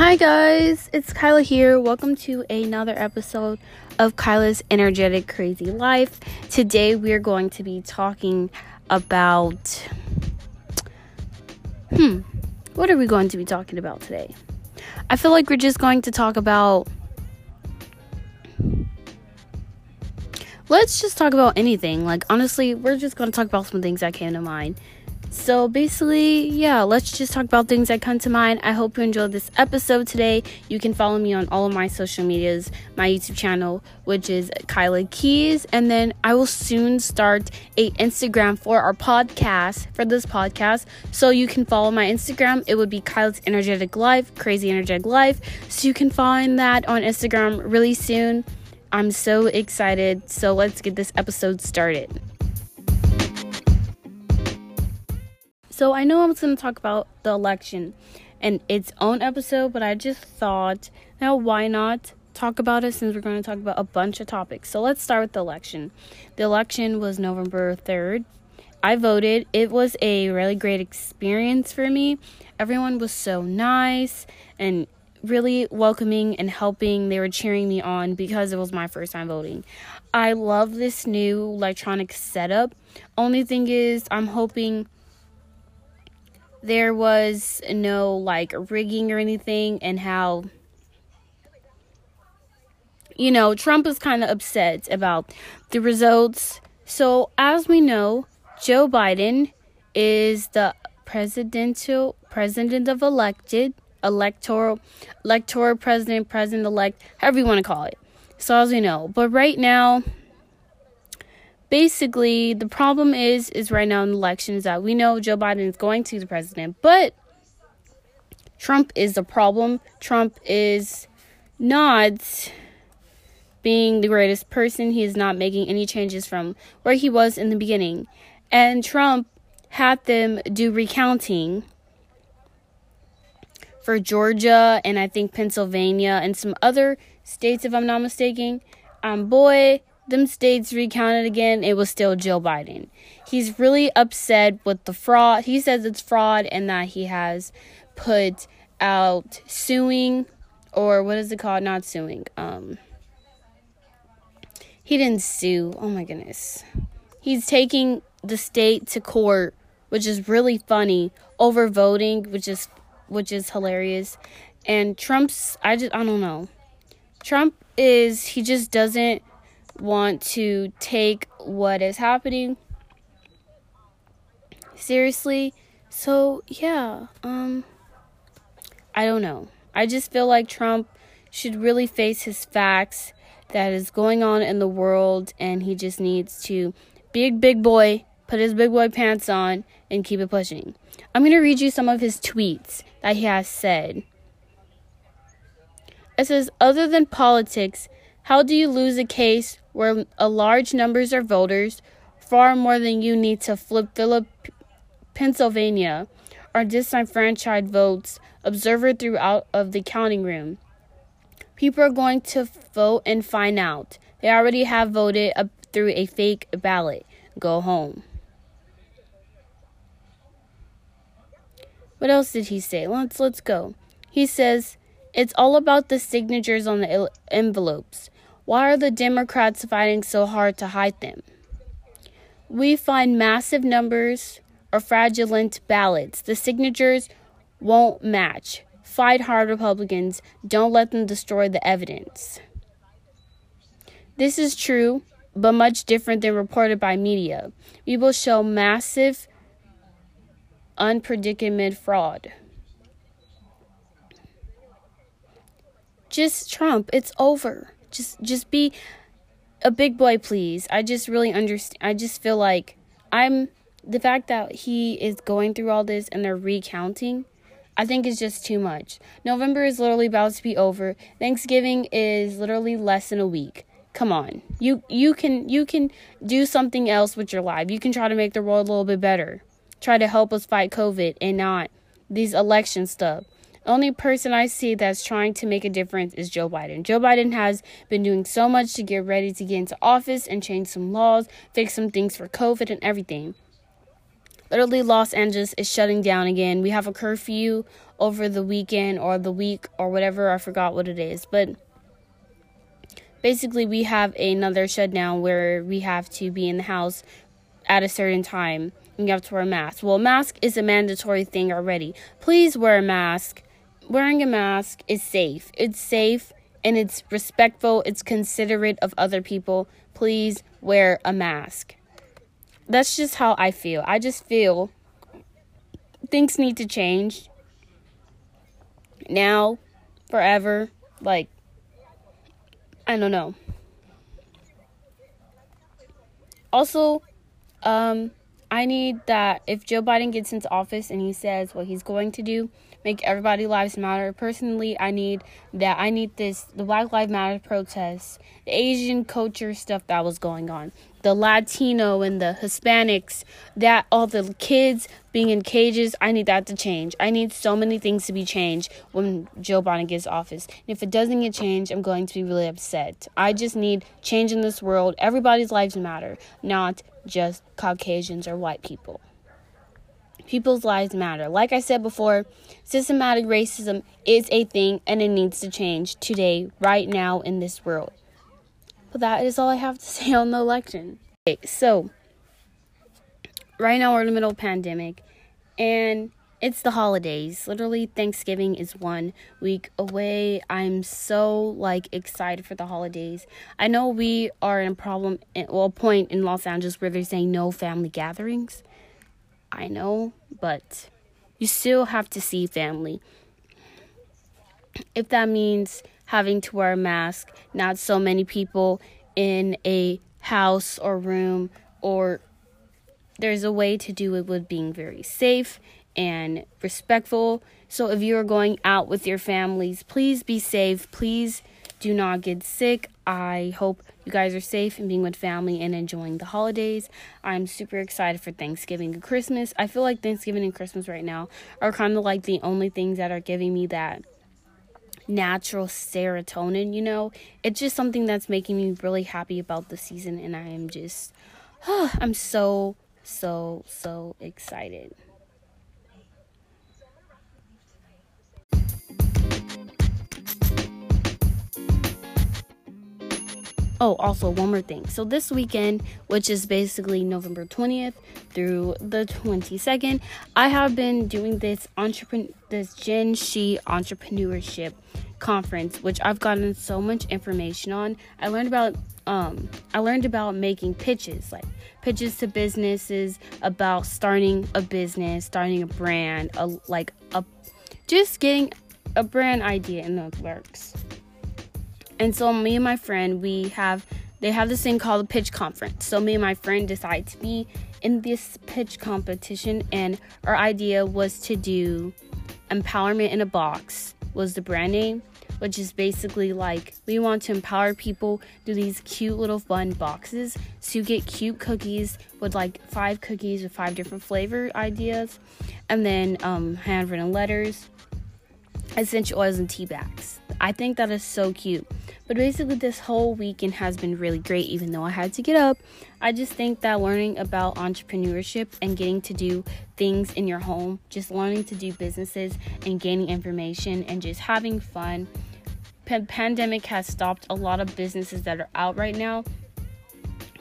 Hi guys, it's Kyla here. Welcome to another episode of Kyla's Energetic Crazy Life. Today we are going to be talking about Hmm, what are we going to be talking about today? I feel like we're just going to talk about Let's just talk about anything. Like honestly, we're just going to talk about some things that came to mind. So basically, yeah, let's just talk about things that come to mind. I hope you enjoyed this episode today. You can follow me on all of my social medias, my YouTube channel, which is Kyla Keys, and then I will soon start a Instagram for our podcast for this podcast. So you can follow my Instagram. It would be Kyla's Energetic Life, Crazy Energetic Life. So you can find that on Instagram really soon. I'm so excited. So let's get this episode started. So I know I was going to talk about the election and its own episode, but I just thought, now why not talk about it since we're going to talk about a bunch of topics. So let's start with the election. The election was November 3rd. I voted. It was a really great experience for me. Everyone was so nice and really welcoming and helping. They were cheering me on because it was my first time voting. I love this new electronic setup. Only thing is, I'm hoping there was no like rigging or anything, and how you know Trump was kind of upset about the results. So, as we know, Joe Biden is the presidential president of elected electoral electoral president president elect however you want to call it so as we know but right now basically the problem is is right now in the election is that we know Joe Biden is going to be the president, but Trump is the problem. Trump is not being the greatest person. He is not making any changes from where he was in the beginning. And Trump had them do recounting for Georgia and I think Pennsylvania and some other states, if I'm not mistaken. Um, boy, them states recounted again, it was still Joe Biden. He's really upset with the fraud. He says it's fraud and that he has put out suing or what is it called? Not suing. Um he didn't sue. Oh my goodness. He's taking the state to court, which is really funny, over voting, which is which is hilarious. And Trump's I just I don't know. Trump is he just doesn't want to take what is happening seriously. So, yeah, um I don't know. I just feel like Trump should really face his facts that is going on in the world and he just needs to big big boy, put his big boy pants on and keep it pushing. I'm going to read you some of his tweets that he has said. It says other than politics, how do you lose a case where a large numbers of voters, far more than you need to flip Philip, Pennsylvania, are disenfranchised votes observed throughout of the counting room? People are going to vote and find out. They already have voted through a fake ballot. Go home. What else did he say? Let's let's go. He says it's all about the signatures on the envelopes. Why are the Democrats fighting so hard to hide them? We find massive numbers of fraudulent ballots. The signatures won't match. Fight hard, Republicans. Don't let them destroy the evidence. This is true, but much different than reported by media. We will show massive, unpredicted fraud. Just Trump, it's over just just be a big boy please. I just really understand i just feel like i'm the fact that he is going through all this and they're recounting i think is just too much. November is literally about to be over. Thanksgiving is literally less than a week. Come on. You you can you can do something else with your life. You can try to make the world a little bit better. Try to help us fight covid and not these election stuff only person I see that's trying to make a difference is Joe Biden. Joe Biden has been doing so much to get ready to get into office and change some laws, fix some things for COVID and everything. literally Los Angeles is shutting down again. We have a curfew over the weekend or the week or whatever. I forgot what it is, but basically we have another shutdown where we have to be in the house at a certain time and you have to wear a mask. Well, mask is a mandatory thing already. Please wear a mask. Wearing a mask is safe. It's safe and it's respectful. It's considerate of other people. Please wear a mask. That's just how I feel. I just feel things need to change now, forever. Like, I don't know. Also, um, I need that if Joe Biden gets into office and he says what he's going to do, make everybody lives matter. Personally, I need that. I need this the Black Lives Matter protests, the Asian culture stuff that was going on, the Latino and the Hispanics, that all the kids being in cages. I need that to change. I need so many things to be changed when Joe Biden gets office. And if it doesn't get changed, I'm going to be really upset. I just need change in this world. Everybody's lives matter, not just Caucasians or white people. People's lives matter. Like I said before, systematic racism is a thing and it needs to change today, right now, in this world. But that is all I have to say on the election. Okay, so, right now we're in the middle of pandemic and it's the holidays. Literally, Thanksgiving is one week away. I'm so like excited for the holidays. I know we are in a problem, eh, well, a point in Los Angeles where they're saying no family gatherings. I know, but you still have to see family. If that means having to wear a mask, not so many people in a house or room, or there's a way to do it with being very safe and respectful. So if you're going out with your families, please be safe. Please do not get sick. I hope you guys are safe and being with family and enjoying the holidays. I'm super excited for Thanksgiving and Christmas. I feel like Thanksgiving and Christmas right now are kind of like the only things that are giving me that natural serotonin, you know? It's just something that's making me really happy about the season and I am just oh, I'm so so so excited. Oh, also one more thing. So this weekend, which is basically November 20th through the 22nd, I have been doing this entrepreneur this Gen She entrepreneurship conference, which I've gotten so much information on. I learned about um I learned about making pitches, like pitches to businesses about starting a business, starting a brand, a like a just getting a brand idea in the works. And so me and my friend, we have they have this thing called a pitch conference. So me and my friend decided to be in this pitch competition and our idea was to do empowerment in a box was the brand name which is basically like we want to empower people through these cute little fun boxes so you get cute cookies with like five cookies with five different flavor ideas and then um, handwritten letters essential oils and tea bags i think that is so cute but basically, this whole weekend has been really great, even though I had to get up. I just think that learning about entrepreneurship and getting to do things in your home, just learning to do businesses and gaining information and just having fun. Pandemic has stopped a lot of businesses that are out right now.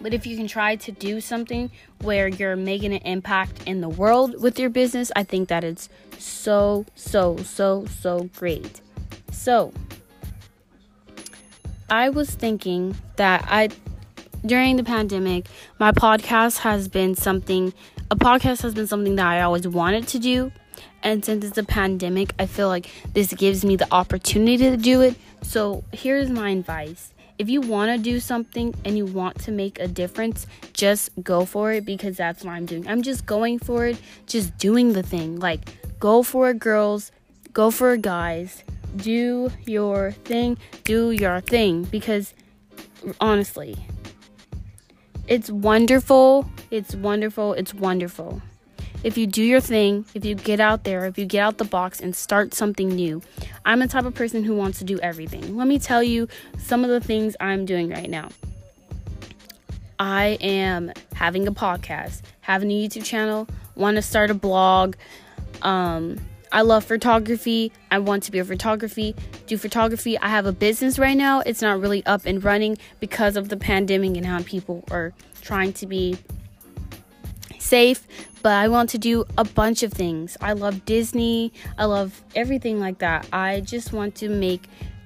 But if you can try to do something where you're making an impact in the world with your business, I think that it's so, so, so, so great. So, I was thinking that I during the pandemic, my podcast has been something a podcast has been something that I always wanted to do. And since it's a pandemic, I feel like this gives me the opportunity to do it. So, here's my advice. If you want to do something and you want to make a difference, just go for it because that's what I'm doing. I'm just going for it, just doing the thing. Like, go for it, girls, go for it, guys do your thing, do your thing because honestly, it's wonderful, it's wonderful, it's wonderful. If you do your thing, if you get out there, if you get out the box and start something new. I'm the type of person who wants to do everything. Let me tell you some of the things I'm doing right now. I am having a podcast, having a YouTube channel, want to start a blog. Um, I love photography. I want to be a photography, do photography. I have a business right now. It's not really up and running because of the pandemic and how people are trying to be safe, but I want to do a bunch of things. I love Disney. I love everything like that. I just want to make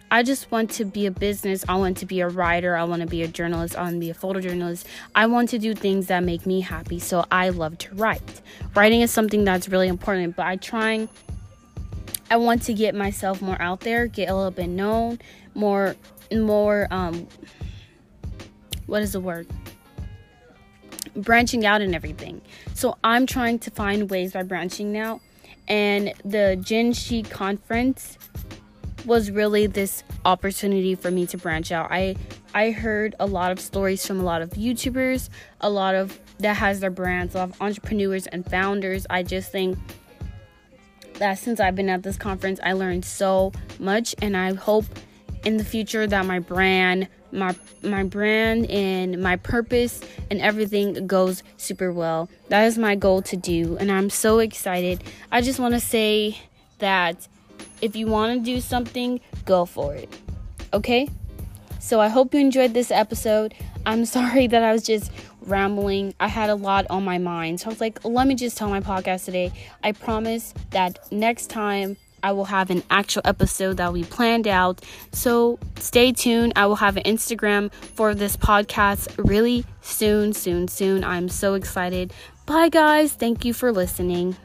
I just want to be a business. I want to be a writer. I want to be a journalist. I want to be a photojournalist. I want to do things that make me happy. So I love to write. Writing is something that's really important, but I trying I want to get myself more out there, get a little bit known, more more um what is the word? Branching out and everything. So I'm trying to find ways by branching out. And the Gen She conference was really this opportunity for me to branch out. I I heard a lot of stories from a lot of YouTubers, a lot of that has their brands, a lot of entrepreneurs and founders. I just think that since I've been at this conference, I learned so much and I hope in the future that my brand my my brand and my purpose and everything goes super well. That is my goal to do and I'm so excited. I just want to say that if you want to do something, go for it. Okay? So I hope you enjoyed this episode. I'm sorry that I was just rambling. I had a lot on my mind. So I was like, let me just tell my podcast today. I promise that next time I will have an actual episode that we planned out. So stay tuned. I will have an Instagram for this podcast really soon, soon, soon. I'm so excited. Bye, guys. Thank you for listening.